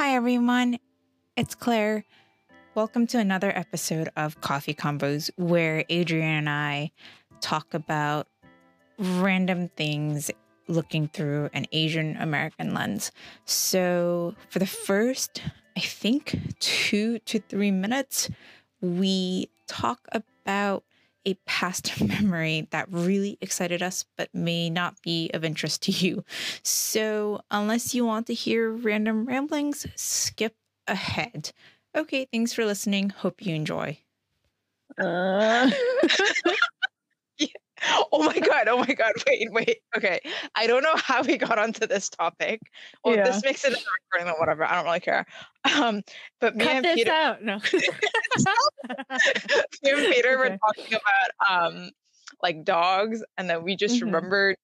Hi, everyone. It's Claire. Welcome to another episode of Coffee Combos, where Adrian and I talk about random things looking through an Asian American lens. So, for the first, I think, two to three minutes, we talk about a past memory that really excited us but may not be of interest to you. So, unless you want to hear random ramblings, skip ahead. Okay, thanks for listening. Hope you enjoy. Uh, Oh my god! Oh my god! Wait, wait. Okay, I don't know how we got onto this topic. Well, Yeah. this makes it a recording, but whatever. I don't really care. Um, but me cut and this Peter, out. No. me and Peter were talking about um, like dogs, and then we just Mhm. remembered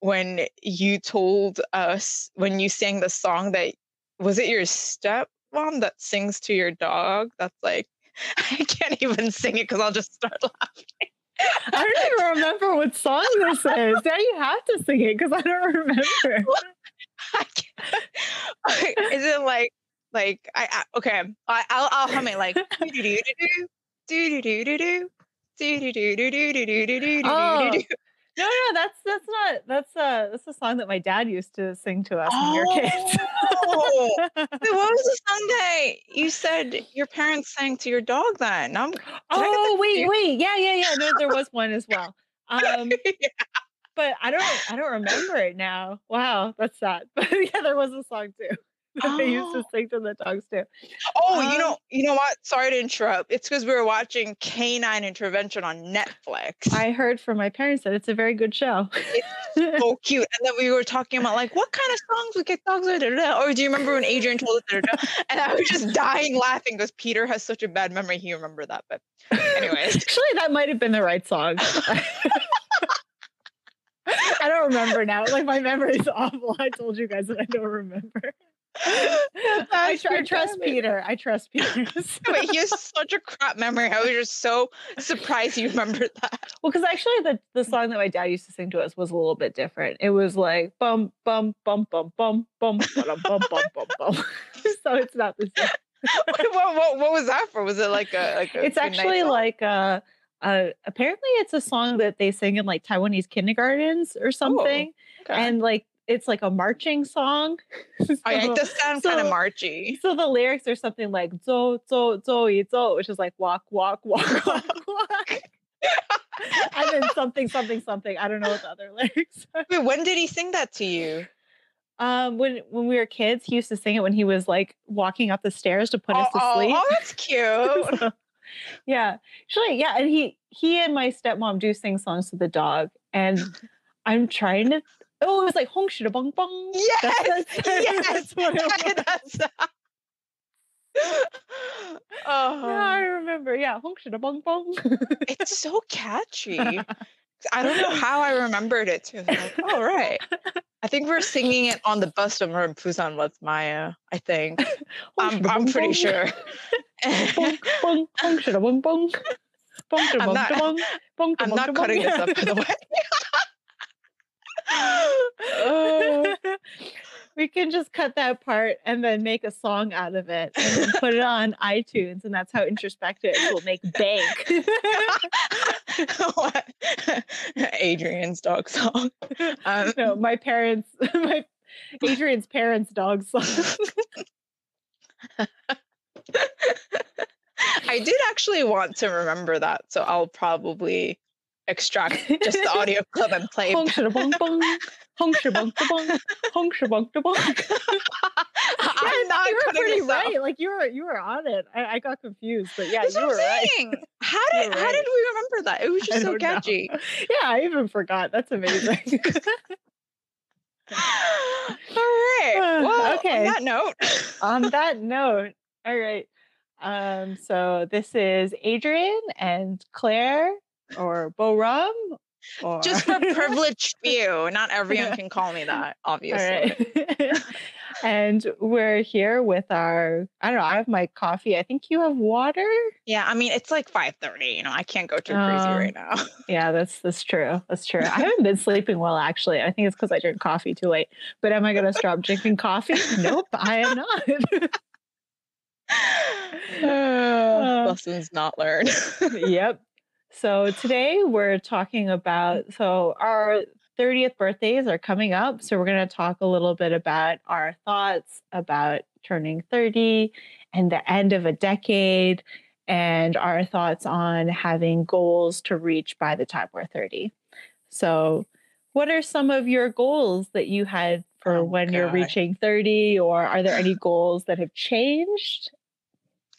when you told us when you sang the song that was it your stepmom that sings to your dog. That's like I can't even sing it because I'll just start laughing. I don't even remember what song this is. Now you have to sing it because I don't remember. I. Is it like like I, I okay? I, I'll I'll hum it like do do do do do do do do do do do do do do do do do do do. No, no, that's that's not that's uh that's a song that my dad used to sing to us when we were kids. Oh. Wait, what was the song that you said your parents sang to your dog? Then I'm. Oh wait, wait, yeah, yeah, yeah. No, there was one as well. Um, but I don't I don't remember it now. Wow, that's sad. But yeah, there was a song too. that they used to Oh. sing to the dogs too. Oh, you Um, know, you know what? Sorry to interrupt. It's because we were watching Canine Intervention on Netflix. I heard from my parents that it's a very good show. It's so cute. And then we were talking about like what kind of songs we get dogs with, da, da, da. or do you remember when Adrian told us? And I was just dying laughing because Peter has such a bad memory. He remembered that, but anyways. Actually, that might have been the right song. I don't remember now. Like my memory's awful. I told you guys that I don't remember. I, tr- I trust. Peter. I trust Peter. But he has such a crap memory. I was just so surprised you remembered that. well, because actually, the the song that my dad used to sing to us was a little bit different. It was like bum bum bum bum bum bum bum bum bum bum bum. So it's not the same. what, what, what was that for? Was it like a like a It's actually like uh, uh apparently it's a song that they sing in like Taiwanese kindergartens or something. Okay. and like it's like a marching song. oh, yeah, it does sound kind of marchy. so the lyrics are something like zo zo zo yi zo, which is like walk walk walk walk walk, and then something something something. I don't know what the other lyrics are. Wait, when did he sing that to you? Um, when when we were kids, he used to sing it when he was like walking up the stairs to put oh, us to oh, sleep. oh, that's cute. So, yeah, actually, yeah, and he he and my stepmom do sing songs to the dog, and I'm trying to. Oh, it was like hong shida bong bong. Yes, yes, that's what it was. that's Yeah, I oh, remember. Yeah, hong shida bong bong. it's so catchy. I don't know how I remembered it too. Like, oh, right. I think we're singing it on the bus when we're in Busan with Maya. I think. I'm, I'm pretty sure. Bong bong bong bong bong. Bong bong bong. Bong I'm shida not bong cutting this bong. up, by the way. Oh. we can just cut that part and then make a song out of it and put it on iTunes, and that's how introspective will make bank. What? Adrian's dog song. Um, no, my parents, my Adrian's parents' dog song. I did actually want to remember that, so I'll probably extract just the audio clip and play. Hong shida bong bong. Hong shida bong da bong. Hong shida bong da bong. I'm not you were pretty right. Like you were, you were on it. I, I got confused, but yeah, That's you were right. How did were how did we remember that? It was just so don't know. catchy. Yeah, I even forgot. That's amazing. All right. Well, Okay. on that note, on that note, all right. Um, so this is Adrian and Claire or Bo Rum or just for privileged few, not everyone Yeah. can call me that, obviously. right. and we're here with our I don't know, I have my coffee. I think you have water? Yeah, I mean it's like 5:30, you know, I can't go too crazy Um, right now. Yeah, that's that's true. That's true. I haven't been sleeping well actually. I think it's because I drink coffee too late. But am I gonna stop drinking coffee? Nope, I am not. Uh, Lessons not learned. yep. So today we're talking mm. about so our 30th birthdays are coming up. So we're going to talk a little bit about our thoughts about turning 30 and the end of a decade and our thoughts on having goals to reach by the time we're 30. So what are some of your goals that you had for Oh, when you're reaching 30 or are there any goals that have changed?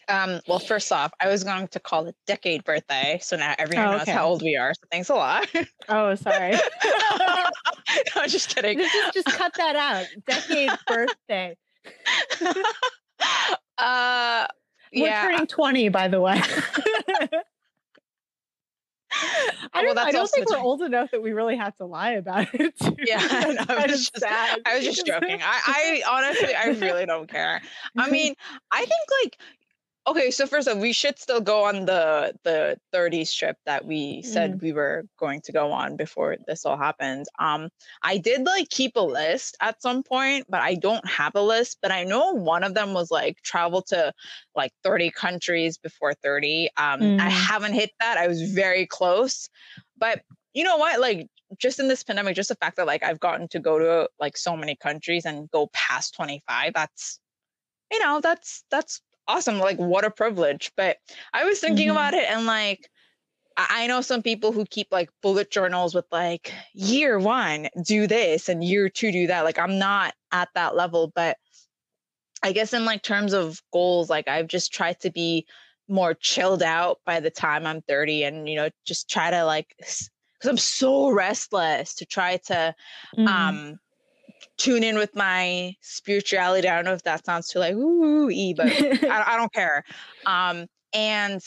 Um, well, first off, I was going to call it decade birthday, so now everyone Oh, knows okay. how old we are. So thanks a lot. Oh, sorry. no, just kidding. just, just, cut that out. Decade birthday. uh, We're yeah. turning 20, by the way. I don't, I that's don't think we're old enough that we really have to lie about it. too. Yeah, I, I was just. I was just joking. I, I honestly, I really don't care. I mean, I think like, okay, so first of all we should still go on the the 30s trip that we said we were going to go on before this all happened. Um, I did like keep a list at some point, but I don't have a list. But I know one of them was like travel to like 30 countries before 30. Um, Mm. I haven't hit that. I was very close, but you know what? Like just in this pandemic, just the fact that like I've gotten to go to like so many countries and go past 25, that's you know, that's that's awesome. Like what a privilege. But I was thinking Mhm. about it and like I know some people who keep like bullet journals with like year one, do this and year two, do that. Like I'm not at that level, but I guess in like terms of goals, like I've just tried to be more chilled out by the time I'm 30 and, you know, just try to like, because I'm so restless to try to Mhm. um tune in with my spirituality. I don't know if that sounds too like ooh e, but I, I don't care. Um, and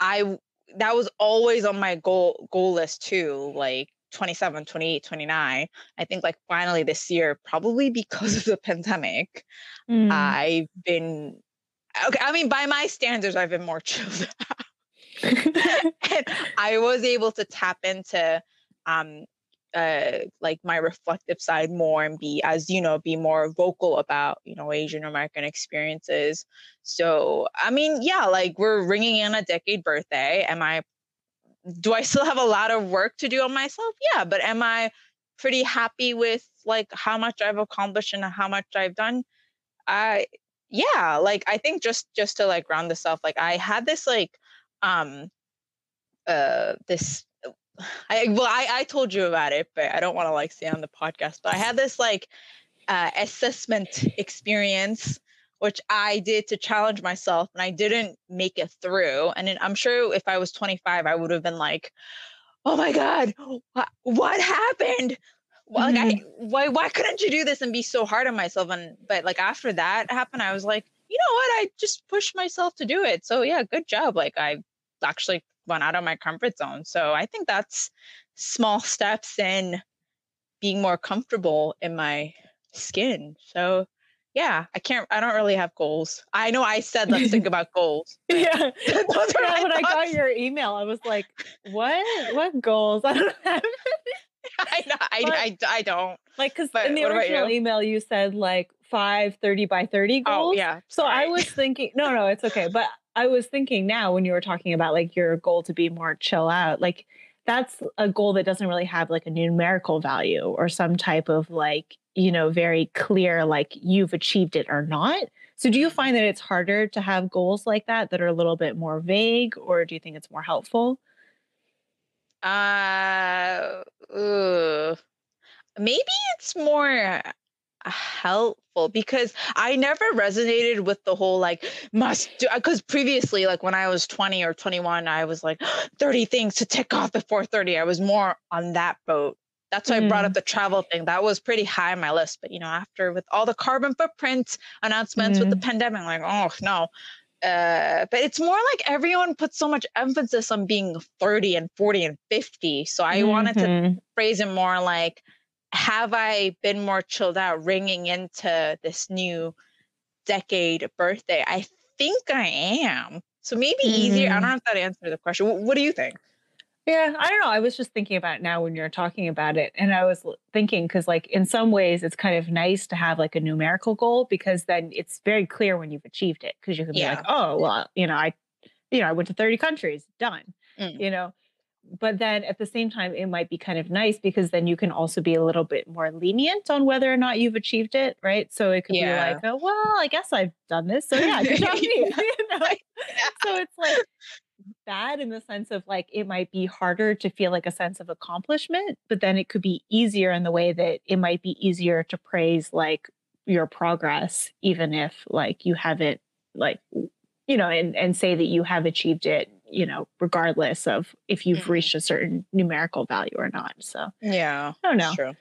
I that was always on my goal goal list too, like 27, 28, 29. I think like finally this year, probably because of the pandemic, Mm. I've been okay. I mean, by my standards, I've been more chilled and I was able to tap into um uh like my reflective side more and be as you know be more vocal about you know Asian American experiences. So I mean yeah like we're ringing in a decade birthday. Am I do I still have a lot of work to do on myself? Yeah, but am I pretty happy with like how much I've accomplished and how much I've done? I yeah, like I think just just to like round this off, like I had this like um uh this I well I I told you about it, but I don't want to like say on the podcast, but I had this like uh assessment experience which I did to challenge myself and I didn't make it through. And then I'm sure if I was 25, I would have been like, oh my God, what, what happened? Well, like I why why couldn't you do this and be so hard on myself? And but like after that happened, I was like, you know what? I just pushed myself to do it. So yeah, good job. Like I actually went out of my comfort zone. So I think that's small steps in being more comfortable in my skin. So yeah, I can't I don't really have goals. I know I said let's think about goals. yeah. Yeah, when I got your email, I was like, "What? What goals?" I don't have I, know, I, But- I, I don't. like because in the original you? email you said like five 30 by 30 goals. Oh yeah. So I was thinking, no, no, it's okay. But I was thinking now when you were talking about like your goal to be more chill out, like that's a goal that doesn't really have like a numerical value or some type of like, you know, very clear, like you've achieved it or not. So do you find that it's harder to have goals like that that are a little bit more vague, or do you think it's more helpful? Uh, ugh. maybe it's more helpful because I never resonated with the whole like must do because previously like when I was 20 or 21 I was like 30 things to tick off before 30 I was more on that boat. That's why I brought up the travel thing. That was pretty high on my list but you know after with all the carbon footprint announcements with the pandemic like oh no. Uh but it's more like everyone puts so much emphasis on being 30 and 40 and 50 so I wanted to Mhm. phrase it more like have I been more chilled out ringing into this new decade birthday? I think I am. So maybe easier. I don't Mm. know if that answered the question. Wh- What do you think? Yeah, I don't know. I was just thinking about it now when you're talking about it. And I was thinking, because, like, in some ways, it's kind of nice to have like a numerical goal because then it's very clear when you've achieved it. Because you can be like, oh, well, you know, I, you know, I went to 30 countries, done, Mm. you know. But then at the same time, it might be kind of nice because then you can also be a little bit more lenient on whether or not you've achieved it, right? So it could Yeah. be like, oh, well, I guess I've done this. So yeah, good job, me. you know? so it's like bad in the sense of like it might be harder to feel like a sense of accomplishment, but then it could be easier in the way that it might be easier to praise like your progress, even if like you haven't like you know, and and say that you have achieved it, you know, regardless of if you've Mhm. reached a certain numerical value or not. So Yeah. I don't know. True.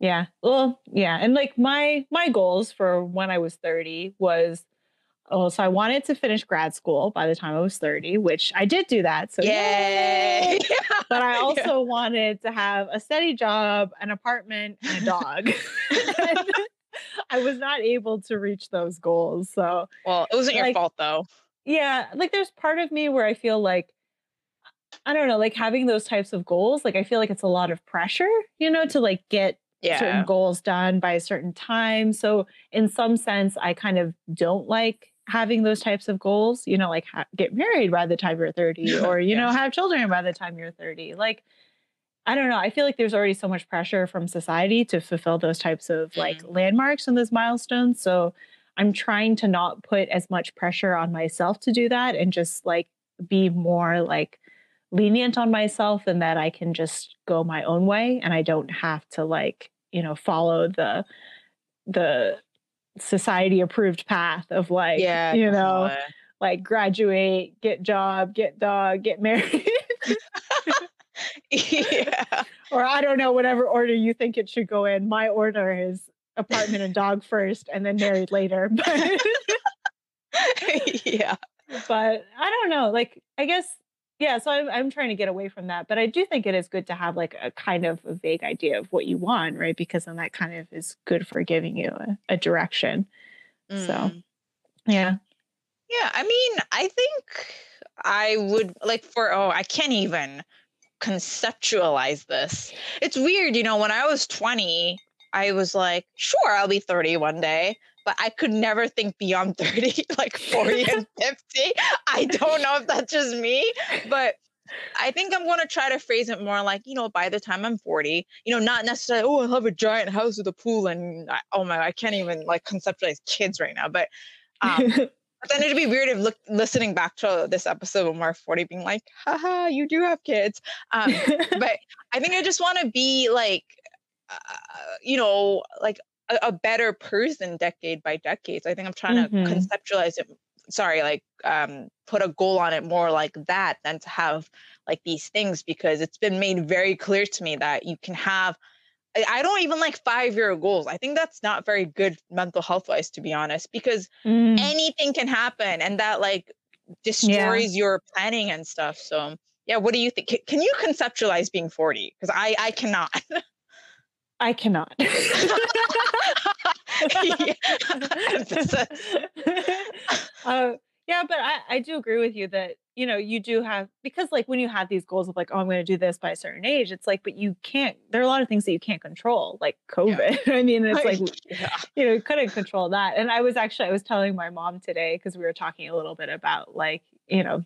Yeah. Well, yeah. And like my my goals for when I was 30 was oh, so I wanted to finish grad school by the time I was 30, which I did do that. So Yay. But I Yeah. also wanted to have a steady job, an apartment, and a dog. I was not able to reach those goals. So Well, it wasn't your fault though. Yeah, like there's part of me where I feel like I don't know, like having those types of goals, like I feel like it's a lot of pressure, you know, to like get Yeah. certain goals done by a certain time. So in some sense, I kind of don't like having those types of goals, you know, like ha- get married by the time you're 30 or, you know, have children by the time you're 30. Like, I don't know. I feel like there's already so much pressure from society to fulfill those types of like mm-hmm. landmarks and those milestones. So I'm trying to not put as much pressure on myself to do that and just like be more like lenient on myself and that I can just go my own way and I don't have to like, you know, follow the the society approved path of like, yeah. you know, definitely. like graduate, get job, get dog, get married. yeah. or I don't know, whatever order you think it should go in. My order is apartment and dog first and then married later. But yeah. but I don't know. Like I guess yeah, so I'm I'm trying to get away from that. But I do think it is good to have like a kind of a vague idea of what you want, right? Because then that kind of is good for giving you a, a direction. So Mm. yeah. Yeah, I mean, I think I would like for oh, I can't even conceptualize this. It's weird, you know, when I was 20, I was like, sure, I'll be 30 one day, but I could never think beyond 30, like 40 and 50. I don't know if that's just me, but I think I'm going to try to phrase it more like, you know, by the time I'm 40, you know, not necessarily, oh, I'll have a giant house with a pool and I, oh my, I can't even like conceptualize kids right now, but um, but then it'd be weird if look, listening back to this episode when we're 40 being like, haha, you do have kids. Um, but I think I just want to be like, uh, you know, like a, a better person decade by decade. So I think I'm trying Mhm. to conceptualize it. Sorry, like um, put a goal on it more like that than to have like these things because it's been made very clear to me that you can have. I- I don't even like five year goals. I think that's not very good mental health wise, to be honest, because Mm. anything can happen and that like destroys your planning and stuff so yeah what do you think can you conceptualize being 40 because i i cannot I cannot. Yeah. Uh, yeah, but I, I do agree with you that, you know, you do have, because like when you have these goals of like, oh, I'm going to do this by a certain age, it's like, but you can't, there are a lot of things that you can't control, like COVID. I mean, it's like, yeah. you know, you couldn't control that. And I was actually, I was telling my mom today because we were talking a little bit about like, you know,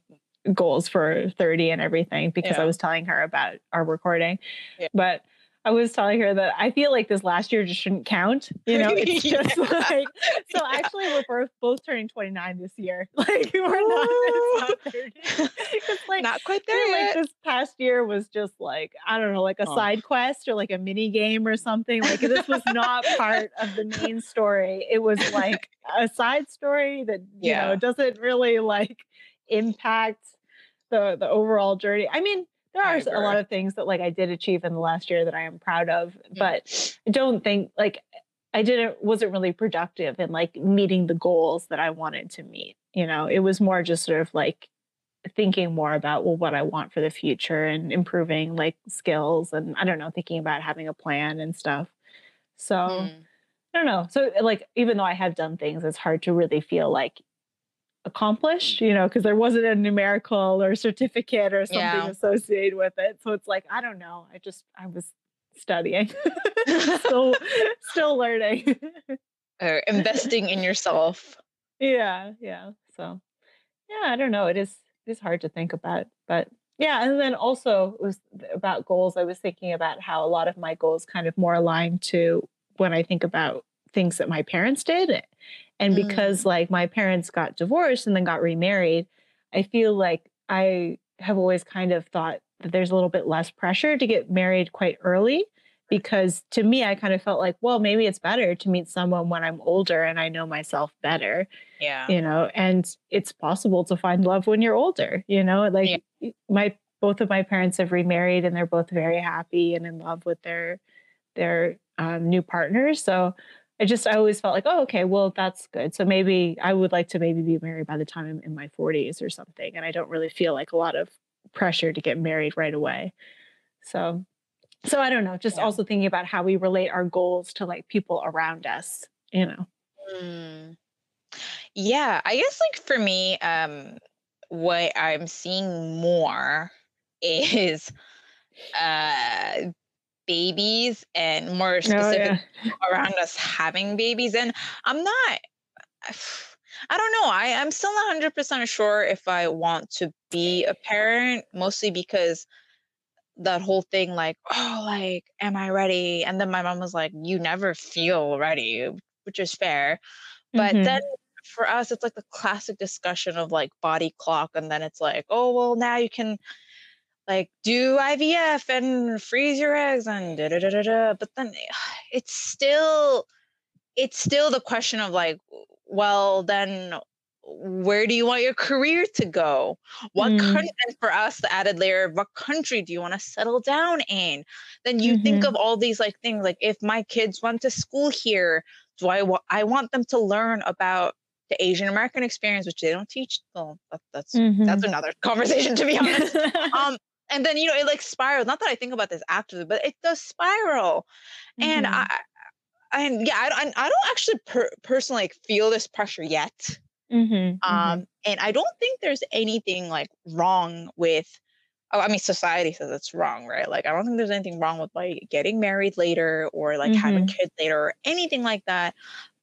goals for 30 and everything because I was telling her about our recording. Yeah. But I was telling her that I feel like this last year just shouldn't count. You know, it's just Yeah. like, so Yeah. actually we're both, both turning 29 this year. Like we're not, it's oh. not 30. Like, not quite there like yet. this past year was just like I don't know, like a Oh. side quest or like a mini game or something. Like this was not part of the main story. It was like a side story that you know doesn't really like impact the the overall journey. I mean, there are a lot of things that like I did achieve in the last year that I am proud of, Mm. but I don't think like I didn't wasn't really productive in like meeting the goals that I wanted to meet. You know, it was more just sort of like thinking more about well what I want for the future and improving like skills and I don't know thinking about having a plan and stuff. So Mm. I don't know. So like even though I have done things it's hard to really feel like accomplished, you know, because there wasn't a numerical or certificate or something Yeah. associated with it. So it's like I don't know. I just I was studying. still still learning. Or investing in yourself. yeah, yeah. So yeah, I don't know. It is it is hard to think about, but yeah. And then also it was about goals. I was thinking about how a lot of my goals kind of more aligned to when I think about things that my parents did, and because like my parents got divorced and then got remarried, I feel like I have always kind of thought that there's a little bit less pressure to get married quite early because to me I kind of felt like well maybe it's better to meet someone when I'm older and I know myself better Yeah. you know and it's possible to find love when you're older you know like my both of my parents have remarried and they're both very happy and in love with their their um, new partners. So i just i always felt like oh okay well that's good so maybe i would like to maybe be married by the time i'm in my 40s or something and i don't really feel like a lot of pressure to get married right away so so i don't know just Yeah. also thinking about how we relate our goals to like people around us you know Mm. Yeah, I guess like for me, um, what I'm seeing more is uh babies and more oh specific yeah around us having babies. And I'm not I don't know. I, I'm still not 100% sure if I want to be a parent, mostly because that whole thing, like, oh, like, am I ready? And then my mom was like, you never feel ready, which is fair. But Mhm. then for us, it's like the classic discussion of like body clock. And then it's like, oh, well, now you can like do IVF and freeze your eggs and da da da da da. But then it's still, it's still the question of like, well, then where do you want your career to go? What Mm. country, and for us, the added layer of what country do you want to settle down in? Then you think Mhm. of all these like things like if my kids went to school here, do I wa- I want them to learn about the Asian American experience, which they don't teach. Well, that, that's that's Mhm. another conversation to be honest. um, and then you know it like spirals. Not that I think about this actively, but it does spiral. And Mhm. I, and yeah, I, don't- I don't actually per- personally like, feel this pressure yet. Mhm, mhm. Um, and I don't think there's anything like wrong with. Oh, I mean, society says it's wrong, right? Like, I don't think there's anything wrong with like getting married later or like having kids later or anything like that.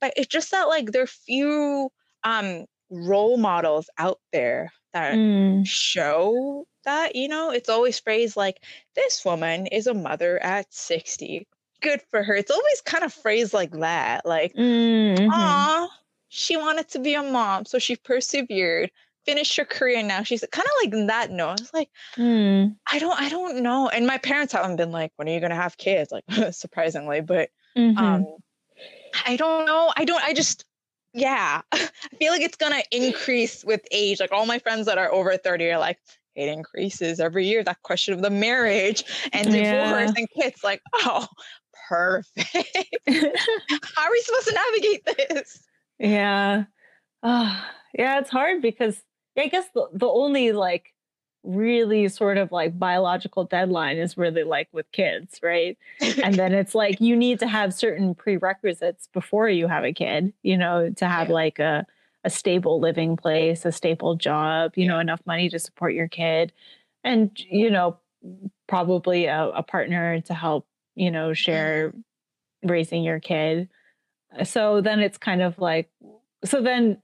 But it's just that like there are few um role models out there that Mm. show that, you know, it's always phrased like this woman is a mother at 60. Good for her. It's always kind of phrased like that. Like, Mhm. Aw, she wanted to be a mom, so she persevered, finished her career. Now she's kind of like that. No, I was like, Mm. I don't, I don't know. And my parents haven't been like, when are you gonna have kids? Like, surprisingly, but Mhm. um, I don't know. I don't. I just, yeah, I feel like it's gonna increase with age. Like all my friends that are over thirty are like. It increases every year. That question of the marriage and divorce Yeah. and kids, like, oh, perfect. How are we supposed to navigate this? yeah. Ah, yeah, it's hard because I guess the, the only like really sort of like biological deadline is really like with kids, right? And then it's like you need to have certain prerequisites before you have a kid, you know, to have Yeah. like a a stable living place, a stable job, you know, enough money to support your kid, and you know, probably a, a partner to help, you know, share mm-hmm. raising your kid. Uh, so then it's kind of like, so then,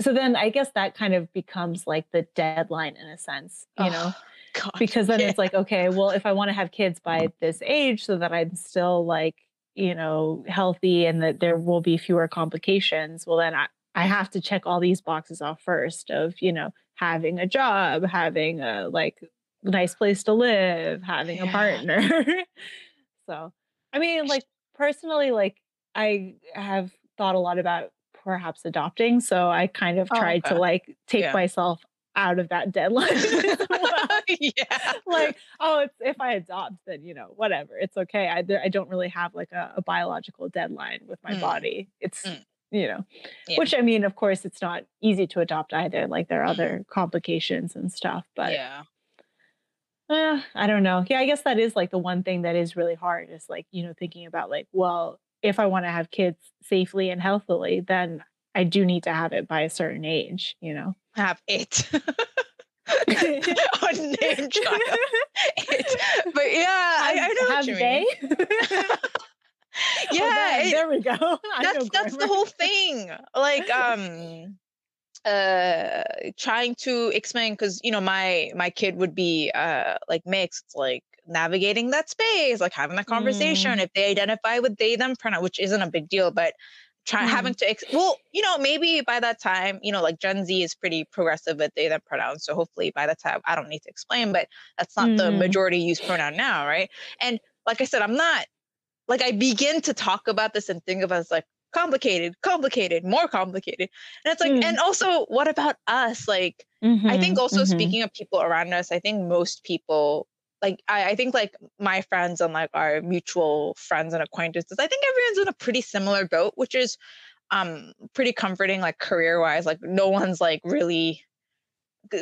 so then I guess that kind of becomes like the deadline in a sense, you know Oh, God, because then yeah. it's like okay well if i want to have kids by this age so that i'm still like you know healthy and that there will be fewer complications well then i i have to check all these boxes off first of you know having a job having a like nice place to live having a partner so i mean like personally like i have thought a lot about perhaps adopting so i kind of Oh, tried to like take Yeah. myself out of that deadline well yeah. like oh it's if i adopt then you know whatever it's okay i, I don't really have like a, a biological deadline with my Mm. body it's Mm. You know, Yeah. which I mean, of course, it's not easy to adopt either. Like there are other complications and stuff, but yeah. uh, I don't know. Yeah, I guess that is like the one thing that is really hard is like, you know, thinking about like, well, if I want to have kids safely and healthily, then I do need to have it by a certain age, you know. Have it. Unnamed child. It. But yeah, I, I know have they? Oh, Yeah, there, it- there we go. That's that's the whole thing like um uh trying to explain because you know my my kid would be uh like mixed like navigating that space like having that conversation if they identify with they them pronoun which isn't a big deal but trying Mm. having to ex- well you know maybe by that time you know like gen z is pretty progressive with they them pronouns so hopefully by the time i don't need to explain but that's not the Mhm. majority use pronoun now right and like i said i'm not like I begin to talk about this and think of it as like complicated, complicated, more complicated. And it's like, Mm. and also what about us? Like, I Mhm, think also mhm. speaking of people around us, I think most people like I, I think like my friends and like our mutual friends and acquaintances, I think everyone's in a pretty similar boat, which is um pretty comforting, like career wise. Like no one's like really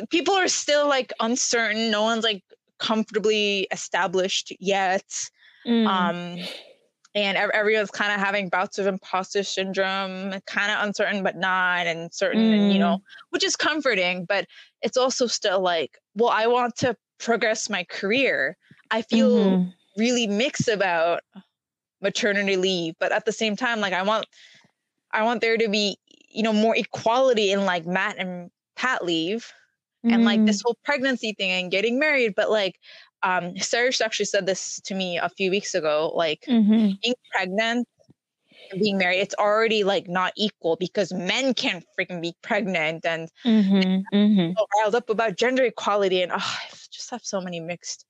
people are still like uncertain. No one's like comfortably established yet Mm. um and everyone's kind of having bouts of imposter syndrome kind of uncertain but not and certain and you know which is comforting but it's also still like well i want to progress my career. I feel Mhm. really mixed about maternity leave but at the same time like i want i want there to be you know more equality in like matt and pat leave and like this whole pregnancy thing and getting married but like um sarah actually said this to me a few weeks ago like Mhm. being pregnant and being married it's already like not equal because men can't freaking be pregnant and Mhm. Mhm. so riled up about gender equality and oh, I just have so many mixed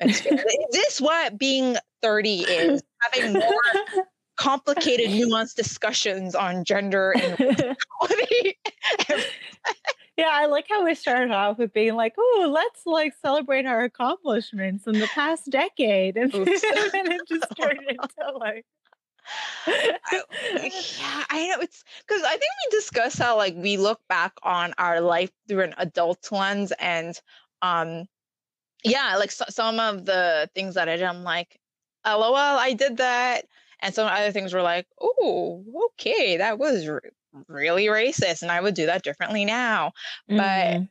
mixed is this what being 30 is having more complicated nuanced discussions on gender and equality. Yeah, I like how we started off with being like, "Oh, let's like celebrate our accomplishments in the past decade," and, then it just turned into like, yeah, I know it's because I think we discussed how like we look back on our life through an adult lens, and um, yeah, like so, some of the things that I did, I'm like, lol, I did that, and some other things were like, oh, okay, that was re- really racist, and I would do that differently now. But Mhm.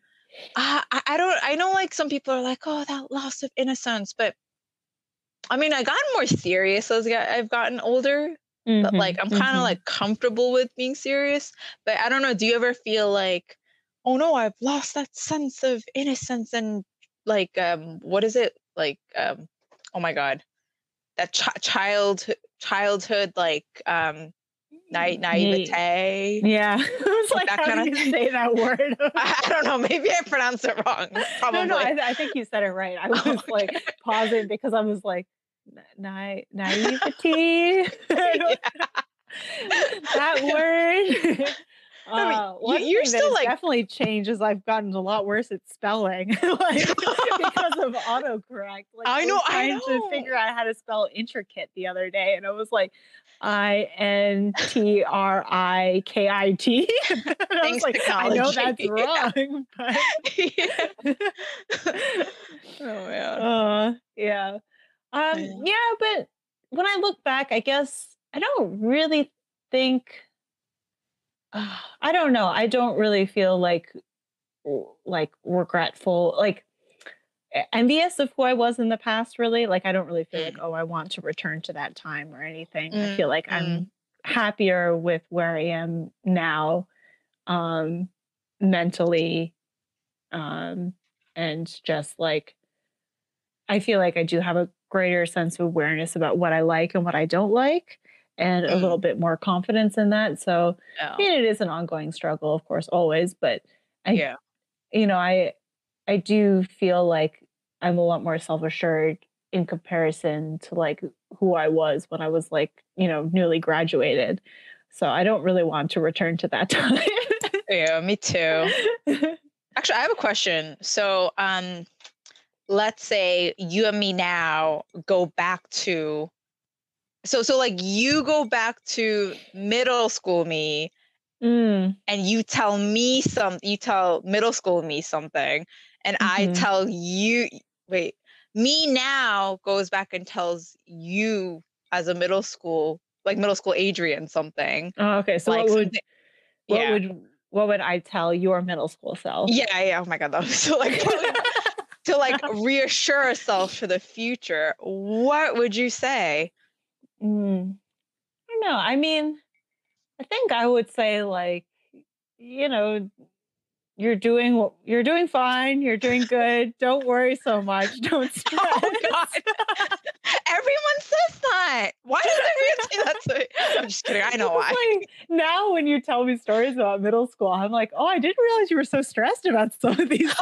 uh, I, I don't, I know like some people are like, oh, that loss of innocence, but I mean, I got more serious as I've gotten older but like. I'm kind of Mhm. like comfortable with being serious. But I don't know. Do you ever feel like, oh no, I've lost that sense of innocence and like um what is it like um oh my god that ch- child childhood like um na- naivete. Yeah, I was like, that how kinda do you say that word? I, I don't know. Maybe I pronounced it wrong. Probably. No, no, I, I think you said it right. I was Oh, like pausing because I was like, na- naivety. that word. I mean, Uh, you- one you're thing that still, like- definitely changed is I've gotten a lot worse at spelling, like because of autocorrect. Like I know, I trying to know. figure out how to spell intricate the other day, and I was like, I N T R I K I T. I was like, I know that's wrong, but. Yeah. oh man. Uh, yeah. Um, Yeah. but when I look back, I guess I don't really think I don't know. I don't really feel like like regretful, like envious of who I was in the past really. Like I don't really feel like, oh, I want to return to that time or anything. I feel like I'm happier with where I am now um mentally um and just like I feel like I do have a greater sense of awareness about what I like and what I don't like and a little bit more confidence in that. So I Oh, mean it is an ongoing struggle, of course, always, but I yeah. you know, I I do feel like I'm a lot more self-assured in comparison to like who I was when I was like, you know, newly graduated. So I don't really want to return to that time. Yeah, me too. Actually, I have a question. So, um, let's say you and me now go back to so so like you go back to middle school me Mm, and you tell me some you tell middle school me something and I Mhm. tell you wait me now goes back and tells you as a middle school like middle school Adrian something oh, okay. So like what would what yeah would what would I tell your middle school self? yeah yeah oh my god that was so like to like reassure ourselves for the future what would you say Mm, I don't know. I mean, I think I would say like, you know, you're doing you're doing fine. You're doing good. Don't worry so much. Don't stress. Oh God. Everyone says that. Why does everyone say that to me? I'm just kidding. I know why. like, now, when you tell me stories about middle school, I'm like, oh, I didn't realize you were so stressed about some of these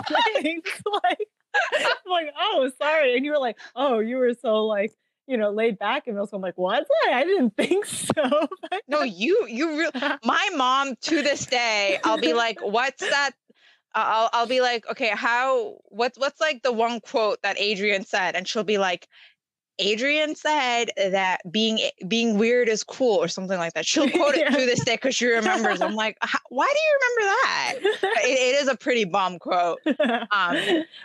things. like, I'm like, oh, sorry. And you were like, oh, you were so like, you know, laid back in middle school. I'm like, was I? I didn't think so. No, you you real my mom to this day, I'll be like, what's that? I'll I'll be like, okay, how what's what's like the one quote that Adrian said? And she'll be like, Adrian said that being being weird is cool or something like that. She'll quote it Yeah. to this day because she remembers. I'm like, why do you remember that? It, it is a pretty bomb quote. Um,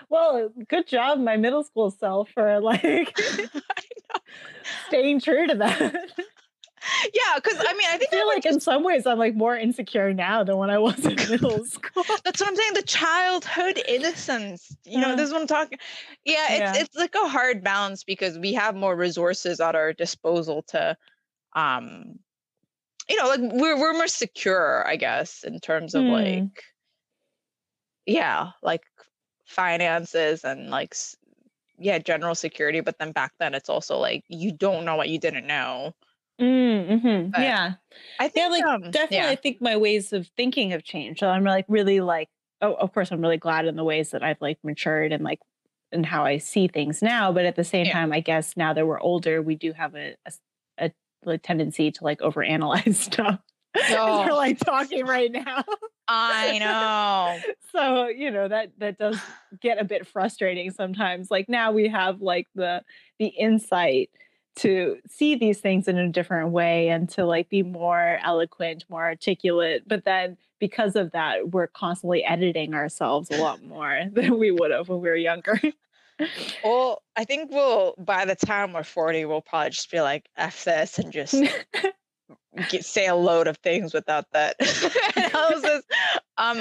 well, good job, my middle school self, for like staying true to that. Yeah, because I mean, I I think feel that, like in some ways I'm like more insecure now than when I was in middle school. that's what I'm saying. The childhood innocence. You know, this is what I'm talking. Yeah, it's yeah. it's like a hard balance because we have more resources at our disposal to, um, you know, like we're we're more secure, I guess, in terms of Hmm. like, yeah, like finances and like, yeah, general security. But then back then, it's also like you don't know what you didn't know. Mm, mhm, But Yeah. I think Yeah, like um, definitely yeah. I think my ways of thinking have changed. So I'm like really like oh of course I'm really glad in the ways that I've like matured and like and how I see things now. But at the same Yeah. time, I guess now that we're older, we do have a like, tendency to like overanalyze stuff. Oh. we're like talking right now. I know. so you know that that does get a bit frustrating sometimes like now we have like the the insight to see these things in a different way and to like be more eloquent more articulate but then because of that we're constantly editing ourselves a lot more than we would have when we were younger Well, I think we'll by the time we're 40, we'll probably just be like F this and just get, say a load of things without that analysis. Um,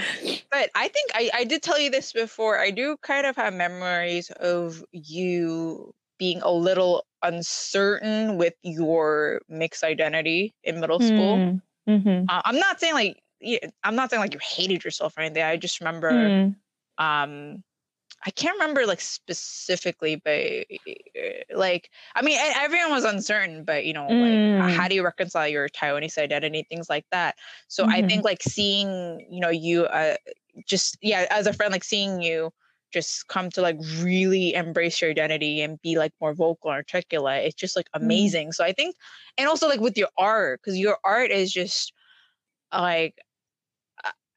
but I think I, I did tell you this before. I do kind of have memories of you being a little uncertain with your mixed identity in middle school. Mm, mhm, Uh, I'm not saying like I'm not saying like you hated yourself or anything. I just remember mm, um i can't remember like specifically but uh, like i mean everyone was uncertain but you know like Mm. how do you reconcile your taiwanese identity things like that so i Mhm. think like seeing you know you uh just yeah as a friend like seeing you just come to like really embrace your identity and be like more vocal and articulate it's just like Mm. amazing so i think and also like with your art because your art is just like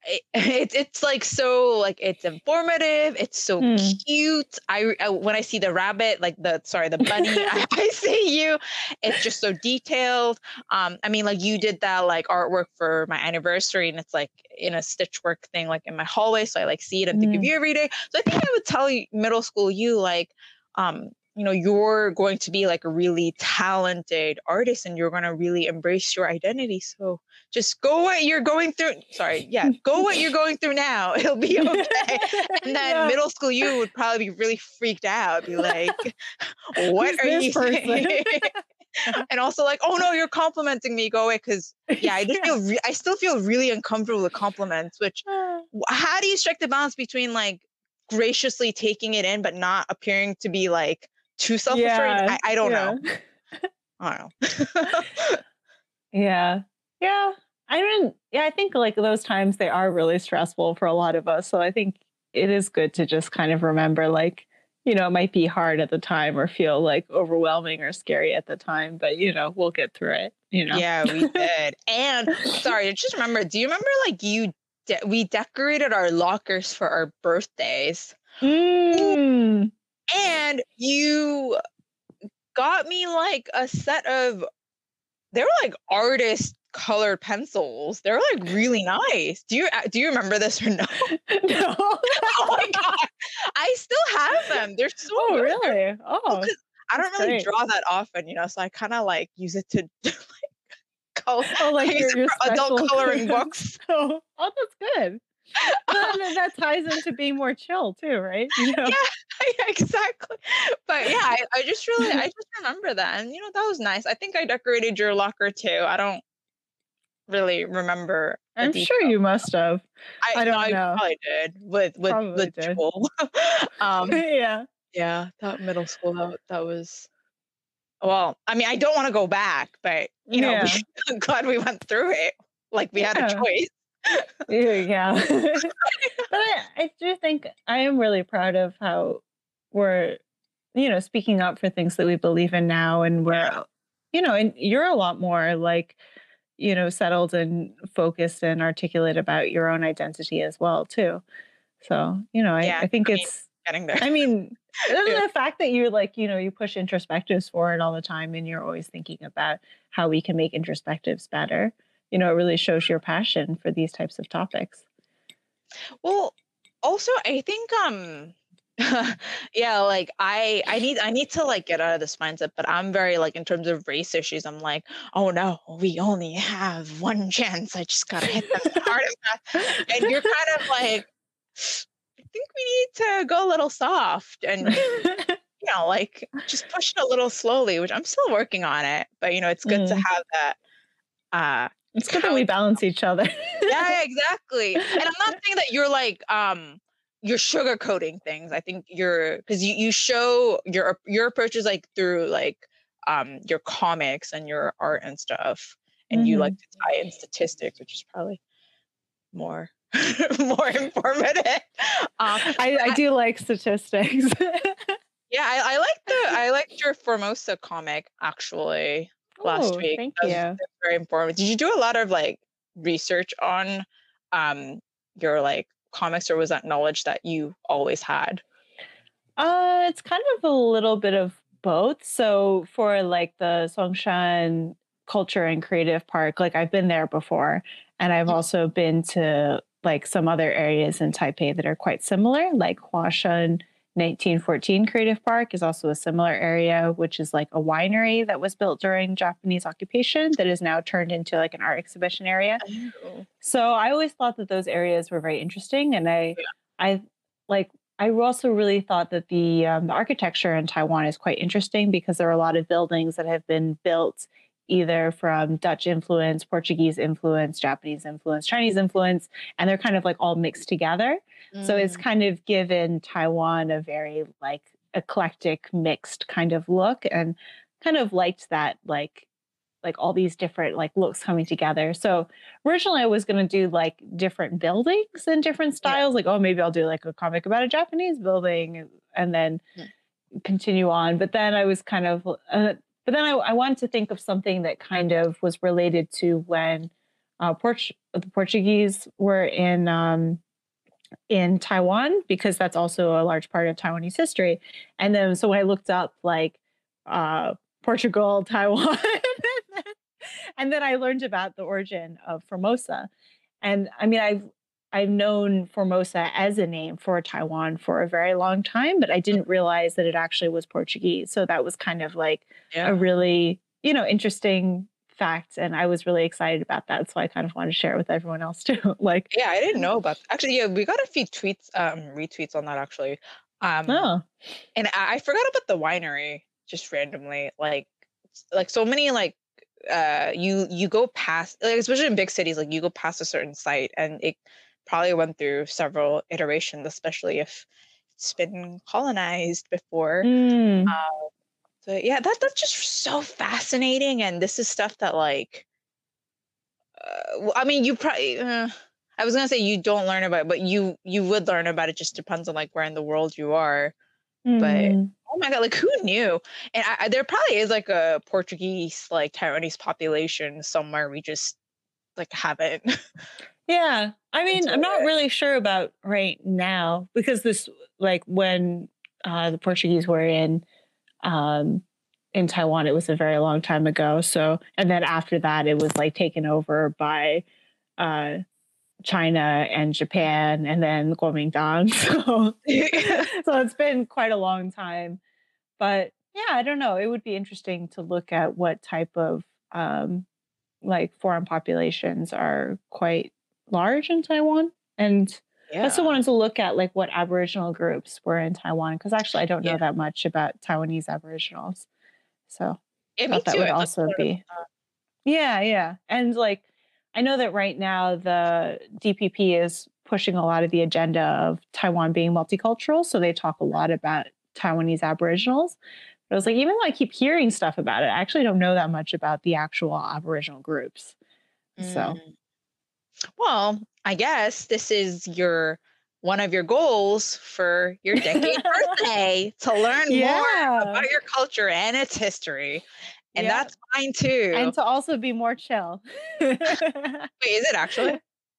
uh, it, it's it's like so like it's informative it's so Mm. cute I, I when i see the rabbit like the sorry the bunny I, I see you it's just so detailed um i mean like you did that like artwork for my anniversary and it's like in a stitchwork thing like in my hallway so i like see it and think of Mm. you every day so i think i would tell you middle school you like um you know you're going to be like a really talented artist and you're going to really embrace your identity so just go what you're going through sorry yeah go what you're going through now it'll be okay and then Yeah. middle school you would probably be really freaked out be like what Who's are you person?" saying and also like oh no you're complimenting me go away because yeah i just feel re- i still feel really uncomfortable with compliments which ah. how do you strike the balance between like graciously taking it in but not appearing to be like too self-assured Yeah, I, I don't yeah. know i don't know Yeah. Yeah. I mean, yeah, I think like those times they are really stressful for a lot of us. So I think it is good to just kind of remember like, you know, it might be hard at the time or feel like overwhelming or scary at the time, but you know, we'll get through it, you know. yeah we did and sorry I just remember do you remember like you de- we decorated our lockers for our birthdays Mm. And you got me like a set of they were like artist colored pencils. They're like really nice. Do you uh, do you remember this or no? no. oh my god, I still have them. They're so Oh, good. really? Oh, I don't really great. draw that often, you know, so I kind of like use it to like color. oh, like your, your adult coloring books. Oh, oh, that's good. Well, then that ties into being more chill too, right? You know? yeah, exactly. But yeah, I, I just really, I just remember that, and you know, that was nice. I think I decorated your locker too. I don't really remember. I'm sure you must have. I, I don't I know. probably did with with Probably with. Jewel. um, yeah. yeah, that middle school that that was. Well, I mean, I don't want to go back, but you know, Yeah. I'm glad we went through it. Like we had a choice. Yeah. yeah. but I, I do think I am really proud of how we're, you know, speaking up for things that we believe in now. And we're, you know, and you're a lot more like, you know, settled and focused and articulate about your own identity as well, too. So, you know, I, Yeah, I think I mean, it's, Getting there. I mean, Yeah. the fact that you're like, you know, you push introspectives forward all the time and you're always thinking about how we can make introspectives better, you know, it really shows your passion for these types of topics. Well, also I think um yeah, like I I need I need to like get out of this mindset, but I'm very like in terms of race issues, I'm like, oh no, we only have one chance. I just gotta hit them hard and fast. And you're kind of like I think we need to go a little soft and you know, like just push it a little slowly, which I'm still working on it. But you know, it's good to Mm. have that uh it's good that we balance each other. yeah, exactly. And I'm not saying that you're like um you're sugarcoating things. I think you're because you, you show your your approach is like through like um your comics and your art and stuff. And you like to tie in statistics, which is probably more more informative. Um I, I do like statistics. yeah, I, I like the I liked your Formosa comic actually last Oh, week. Thank That was you. very informative. Did you do a lot of like research on um your like comics or was that knowledge that you always had? Uh, it's kind of a little bit of both. So for like the Songshan Culture and Creative Park, like I've been there before, and I've Mhm. also been to like some other areas in Taipei that are quite similar, like Huashan 1914 Creative Park is also a similar area, which is like a winery that was built during Japanese occupation that is now turned into like an art exhibition area. So I always thought that those areas were very interesting, and I, Yeah. I like. I also really thought that the um, the architecture in Taiwan is quite interesting because there are a lot of buildings that have been built either from Dutch influence, Portuguese influence, Japanese influence, Chinese influence, and they're kind of like all mixed together. So it's Mm. kind of given Taiwan a very like eclectic, mixed kind of look, and kind of liked that like like all these different like looks coming together. So originally I was going to do like different buildings and different styles. Like, oh, maybe I'll do like a comic about a Japanese building and then continue on. But then I was kind of, uh, but then I, I wanted to think of something that kind of was related to when uh, Port- the Portuguese were in um, in Taiwan because that's also a large part of Taiwanese history. And then so when I looked up like uh, Portugal, Taiwan, and then I learned about the origin of Formosa. And I mean, I've I've known Formosa as a name for Taiwan for a very long time, but I didn't realize that it actually was Portuguese. So that was kind of like yeah. a really, you know, interesting fact. And I was really excited about that. So I kind of wanted to share it with everyone else too. like, Yeah, I didn't know about actually yeah, we got a few tweets um retweets on that actually. Um oh, and I, I forgot about the winery just randomly. Like like so many like uh you you go past like especially in big cities, like you go past a certain site and it probably went through several iterations, especially if it's been colonized before. Mm. So yeah, that that's just so fascinating, and this is stuff that like, uh, I mean, you probably. Uh, I was gonna say you don't learn about it, but you you would learn about it. Just depends on like where in the world you are. Mm. Oh my god, like who knew? And I, I- there probably is like a Portuguese like Taiwanese population somewhere. We just like haven't. Yeah. I mean, I'm not it. really sure about right now because this, like, when uh, the Portuguese were in um, in Taiwan, it was a very long time ago. So, and then after that, it was like taken over by uh, China and Japan, and then Kuomintang. So, so it's been quite a long time. But yeah, I don't know. It would be interesting to look at what type of um, like foreign populations are quite large in Taiwan, and yeah. I also wanted to look at like what Aboriginal groups were in Taiwan because actually I don't know yeah. that much about Taiwanese Aboriginals. So yeah, thought that would also be. Yeah, yeah. And like I know that right now the DPP is pushing a lot of the agenda of Taiwan being multicultural. So they talk a lot about Taiwanese Aboriginals. But I was like, even though I keep hearing stuff about it, I actually don't know that much about the actual Aboriginal groups. Mm. So well, I guess this is your one of your goals for your decade birthday to learn yeah. more about your culture and its history. And yeah. that's fine too. And to also be more chill. Wait, is it actually?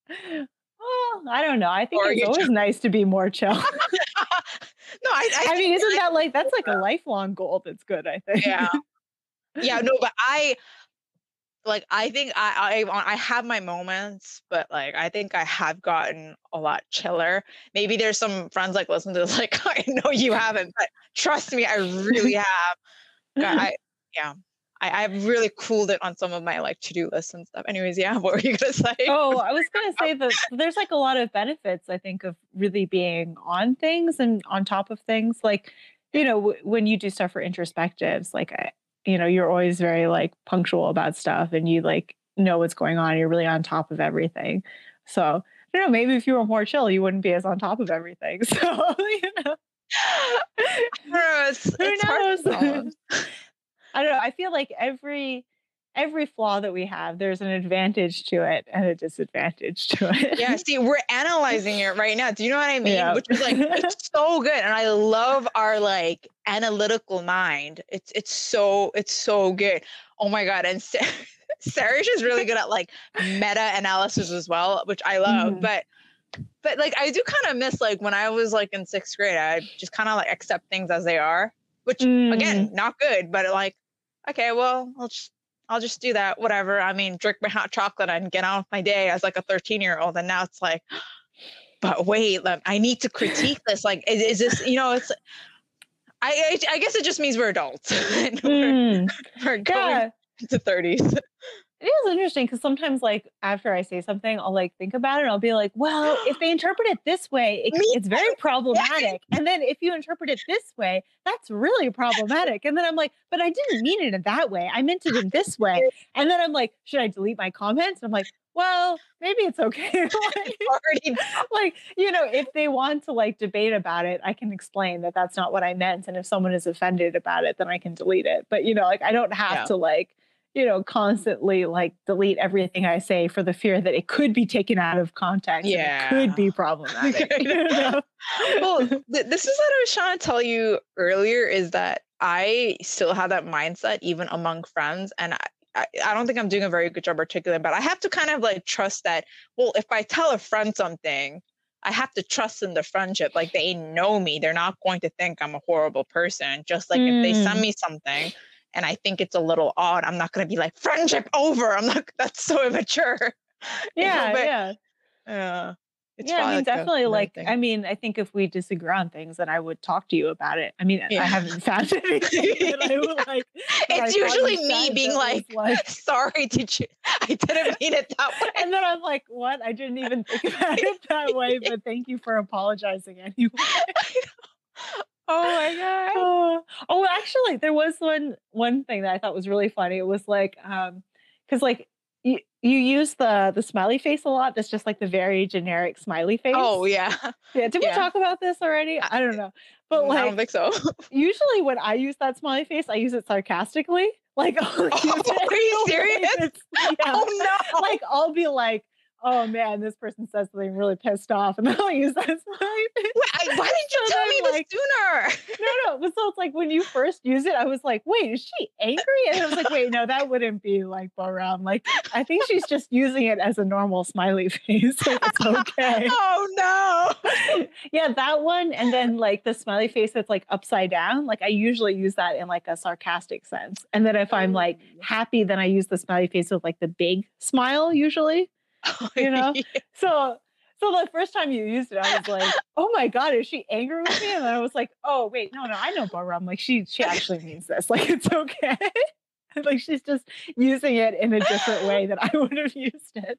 Well, I don't know. I think or it's always nice to be more chill. no, I, I, I mean, isn't that like that's like a lifelong goal that's good, I think. Yeah. Yeah, no, but I like I think I, I I have my moments, but like I think I have gotten a lot chiller. Maybe there's some friends like listen to this, like I know you haven't, but trust me, I really have. I yeah. I, I've really cooled it on some of my like to-do lists and stuff. Anyways, yeah, what were you gonna say? Oh, I was gonna say that there's like a lot of benefits, I think, of really being on things and on top of things. Like, you know, w- when you do stuff for introspectives, like I, you know, you're always very like punctual about stuff and you like know what's going on. You're really on top of everything. So I don't know, maybe if you were more chill, you wouldn't be as on top of everything. So, you know. know it's, Who it's knows? I don't know. I feel like every every flaw that we have, there's an advantage to it and a disadvantage to it. Yeah, see, we're analyzing it right now. Do you know what I mean? Yeah. Which is like so good. And I love our like analytical mind. It's it's so it's so good. Oh my god. And Sarah is really good at like meta analysis as well, which I love. Mm-hmm. But but like I do kind of miss like when I was like in sixth grade, I just kind of like accept things as they are. Which mm. again, not good, but like, okay, well, I'll just I'll just do that, whatever. I mean, drink my hot chocolate and get on with my day as like a 13 year old. And now it's like, but wait, like, I need to critique this. Like, is, is this, you know, it's, I, I, I, guess it just means we're adults. we're, mm. we're going yeah. to 30s it is interesting because sometimes like after i say something i'll like think about it and i'll be like well if they interpret it this way it, it's very problematic. And then if you interpret it this way that's really problematic. And then i'm like but i didn't mean it in that way. I meant it in this way. And then i'm like should i delete my comments? And i'm like well maybe it's okay. Like, like you know if they want to like debate about it i can explain that that's not what i meant and if someone is offended about it then i can delete it. But you know like i don't have yeah. to like you know, constantly like delete everything I say for the fear that it could be taken out of context. Yeah. could be problematic. you know? well, th- this is what I was trying to tell you earlier is that I still have that mindset even among friends. And I, I, I don't think I'm doing a very good job articulating, but I have to kind of like trust that, well, if I tell a friend something, I have to trust in the friendship. Like they know me. They're not going to think I'm a horrible person. Just like mm. if they send mm. me something, and I think it's a little odd. I'm not going to be like friendship over. I'm not. That's so immature. Yeah, you know, but, yeah, yeah. yeah, I mean, definitely. Like, thing. I mean, I think if we disagree on things, then I would talk to you about it. I mean, yeah. I haven't found anything that I would like. It's usually me being like, like, "Sorry, did you? I didn't mean it that way." And then I'm like, "What? I didn't even think about it that way." But thank you for apologizing anyway. Oh my god. Oh, oh, actually, there was one one thing that I thought was really funny. It was like, um, because like you you use the the smiley face a lot. That's just like the very generic smiley face. Oh yeah. Yeah. Did yeah. we talk about this already? I don't know. But like, I don't think so. usually, when I use that smiley face, I use it sarcastically. Like, oh, are you serious? Yeah. Oh no! Like, I'll be like, oh man, this person says something really pissed off, and then I'll use that smiley face. Wait, why didn't you So tell me this like- sooner? No, no. But so it's like when you first use it, I was like, wait, is she angry? And I was like, wait, no, that wouldn't be like Boram. Like, I think she's just using it as a normal smiley face. So it's okay. oh no. yeah, that one. And then like the smiley face that's like upside down. Like I usually use that in like a sarcastic sense. And then if I'm like oh. happy, then I use the smiley face with like the big smile usually. You know? So so the first time you used it, I was like, "Oh my god, is she angry with me?" And then I was like, "Oh wait, no, no, I know Barbara. I'm Like she she actually means this. Like it's okay. like she's just using it in a different way that I would have used it."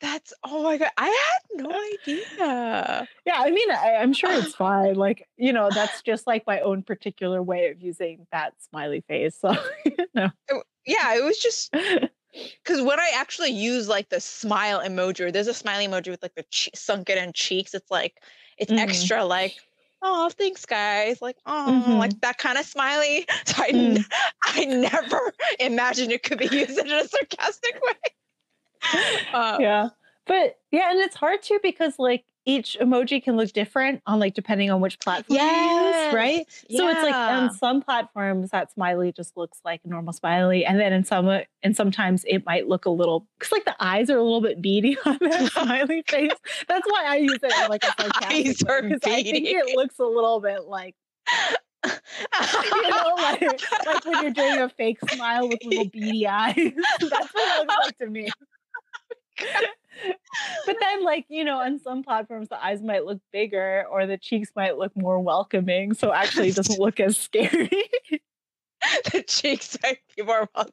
That's oh my god. I had no idea. Yeah, I mean, I, I'm sure it's fine. Like you know, that's just like my own particular way of using that smiley face. So no, It- yeah, it was just because when I actually use like the smile emoji, there's a smiley emoji with like the che- sunken in cheeks. It's like it's Mhm. extra like. Oh, thanks, guys! Like, oh, like that kind of smiley. So I, n- I never imagined it could be used in a sarcastic way. Uh, yeah but yeah and it's hard too because like each emoji can look different on like depending on which platform you use right? So it's like on some platforms that smiley just looks like a normal smiley and then in some uh, and sometimes it might look a little because like the eyes are a little bit beady on that smiley face. That's why i use it in like a sarcastic Eyes way, are 'cause i think it looks a little bit like you know like, like when you're doing a fake smile with little beady eyes. That's what it looks like to me but then like you know on some platforms the eyes might look bigger or the cheeks might look more welcoming so actually it doesn't look as scary. The cheeks might be more welcoming.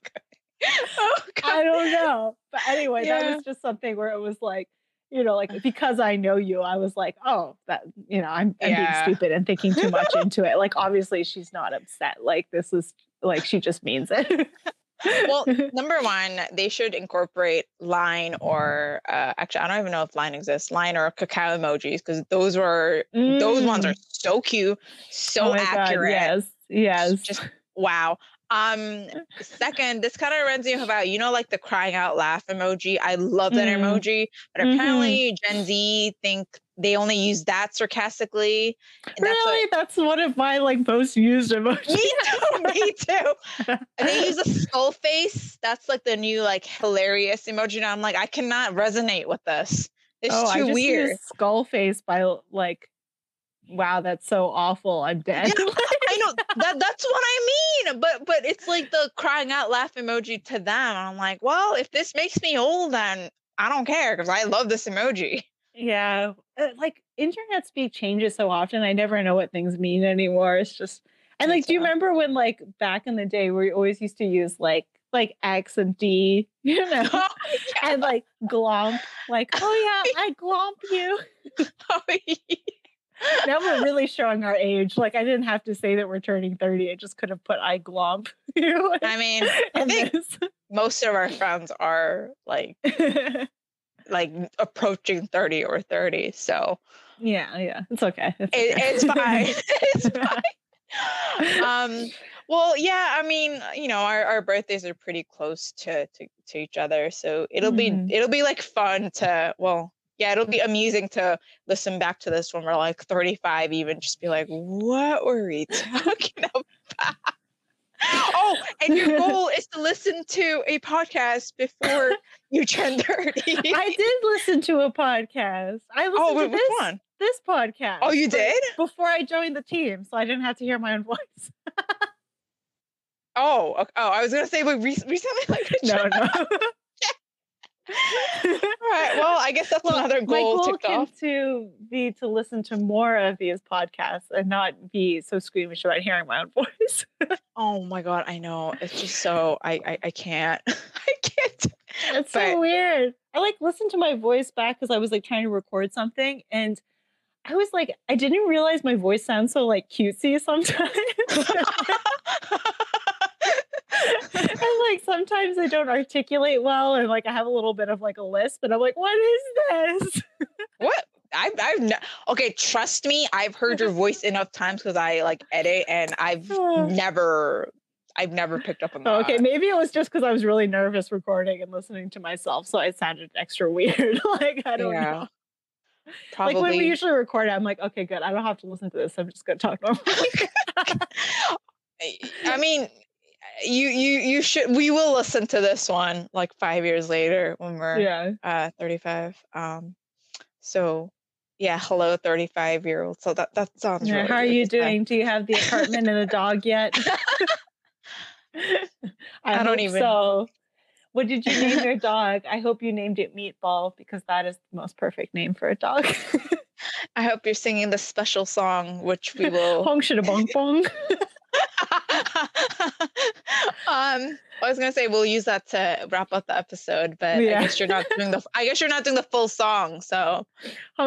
Oh, God. i don't know but anyway that was just something where it was like you know like because i know you i was like oh that you know i'm, I'm Yeah. being stupid and thinking too much into it. Like obviously she's not upset like this is like she just means it Well, number one, they should incorporate line or uh, actually, I don't even know if line exists. Line or Kakao emojis because those were those ones are Mm. so cute, so Oh my God, accurate. yes yes Just wow. Um, second, this kind of reminds me of about you know like the crying out laugh emoji. I love that Mm. emoji, but Mhm. apparently Gen Z think they only use that sarcastically. and that's what- really that's one of my like most used emojis me too. Me too. And they use a skull face. That's like the new like hilarious emoji. And I'm like, I cannot resonate with this. It's oh, I too just weird. use skull face by like, wow, that's so awful. I'm dead. I know that that's what I mean. But but it's like the crying out laugh emoji to them. I'm like, well, if this makes me old, then I don't care because I love this emoji. yeah, uh, like internet speak changes so often. I never know what things mean anymore. It's just and like, do you remember when like back in the day we always used to use like like X and D, you know, oh, and like glomp, like oh yeah, I glomp you. yeah. Now we're really showing our age. Like I didn't have to say that we're turning thirty. I just could have put I glomp you. I mean, I in think this. most of our friends are like like approaching 30 or 30. So Yeah, yeah, it's okay. It's, it, okay. it's fine. it's fine. um well yeah i mean you know our, our birthdays are pretty close to, to to each other so it'll Mhm. be it'll be like fun to well yeah it'll be amusing to listen back to this when we're like 35 even just be like what were we talking about oh and your goal is to listen to a podcast before you turn 30 I did listen to a podcast. I oh, listened oh to wait, which this one? this podcast. Oh, you did? before I joined the team, so I didn't have to hear my own voice. Oh, oh, I was gonna say, wait, rec- recently, like, no, no. All right. Well, I guess that's Well, another my goal goal can off. to be to listen to more of these podcasts and not be so squeamish about hearing my own voice. Oh my god, I know. It's just so I I, I can't. I can't. It's so weird. I like listened to my voice back because I was like trying to record something and I was like, I didn't realize my voice sounds so like cutesy sometimes. and like sometimes I don't articulate well and like I have a little bit of like a lisp and I'm like, what is this? what? I've I've okay. Trust me, I've heard your voice enough times because I like edit, and I've never. I've never picked up on that. Okay, maybe it was just because I was really nervous recording and listening to myself, so it sounded extra weird. like I don't Yeah, know. Probably. Like when we usually record, I'm like, okay, good. I don't have to listen to this. I'm just gonna talk normally. I mean, you you you should. We will listen to this one like five years later when we're yeah. uh 35. Um, so yeah, hello, 35 year old. So that that sounds. Yeah, really How are you doing? Do you have the apartment and the dog yet? I, don't hope even- So, what did you name your dog? I hope you named it Meatball because that is the most perfect name for a dog. I hope you're singing the special song, which we will. Hong shida bong bong. um, I was gonna say we'll use that to wrap up the episode, but Yeah. I guess you're not doing the. I guess you're not doing the full song, so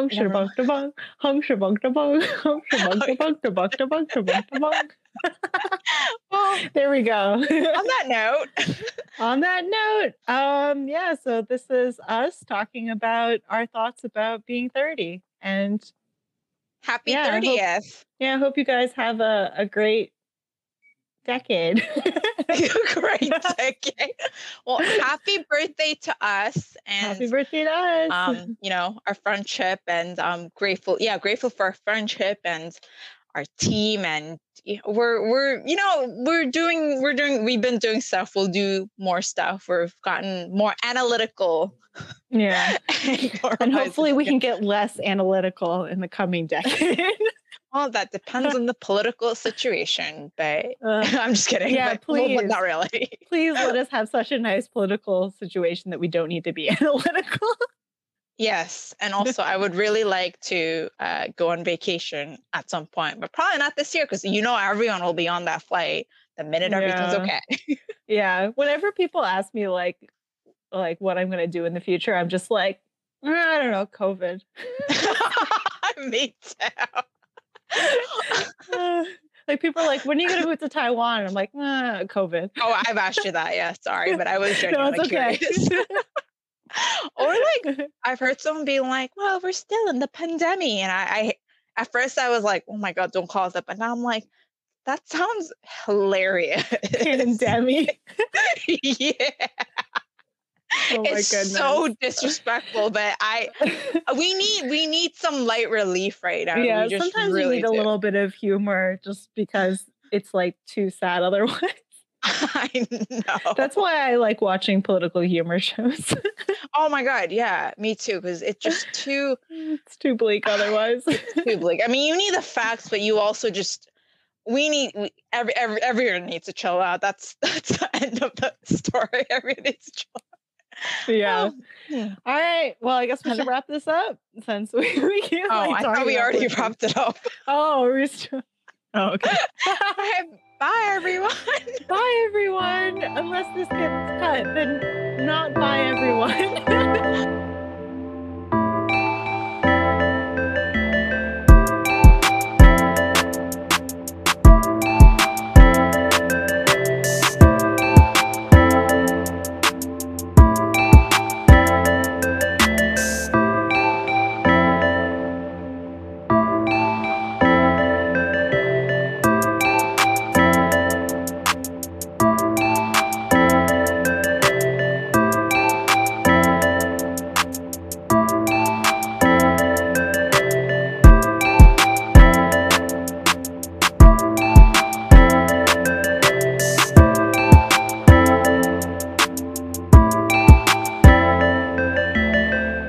well. There we go. On that note, On that note, um, yeah, so this is us talking about our thoughts about being 30. And happy Yeah, I hope- thirtieth. yeah, I hope you guys have a, a great decade. Great decade. Well, happy birthday to us, and Happy birthday to us. um, you know, our friendship, and um, grateful. Yeah, grateful for our friendship and our team, and we're we're you know we're doing we're doing we've been doing stuff. We'll do more stuff. We've gotten more analytical, yeah. and, And hopefully we can get less analytical in the coming decade. Well, that depends on the political situation, but Uh, I'm just kidding. yeah, but, well, please. not really. please let us have such a nice political situation that we don't need to be analytical. Yes, and also I would really like to uh, go on vacation at some point, but probably not this year because you know everyone will be on that flight the minute everything's Yeah. okay. yeah. Whenever people ask me like like what I'm gonna do in the future, I'm just like, "Uh, I don't know, COVID. Me too. Like people are like, when are you gonna move to Taiwan? I'm like, uh, COVID. oh, I've asked you that. Yeah, sorry, but I was No, genuinely it's okay. curious. or like I've heard someone being like, "Well, we're still in the pandemic," and I, I at first I was like, "Oh my god, don't call us that," but now I'm like, that sounds hilarious. Pandemic. yeah, Oh it's goodness. so disrespectful, but I we need we need some light relief right now. yeah, we just sometimes really you need a little bit of humor just because it's like too sad otherwise. I know. That's why I like watching political humor shows. oh my god, yeah, me too. Because it's just too it's too bleak otherwise. too bleak. I mean, you need the facts, but you also just we need we, every every everyone needs to chill out. That's that's the end of the story. Everyone needs to chill. yeah. out. yeah. All right. Well, I guess we should wrap this up since we, we can't. Oh, like, I thought we already politics. wrapped it up. Oh, we're still. Oh, okay. Bye, bye everyone. bye, everyone. Unless this gets cut, then not bye, everyone.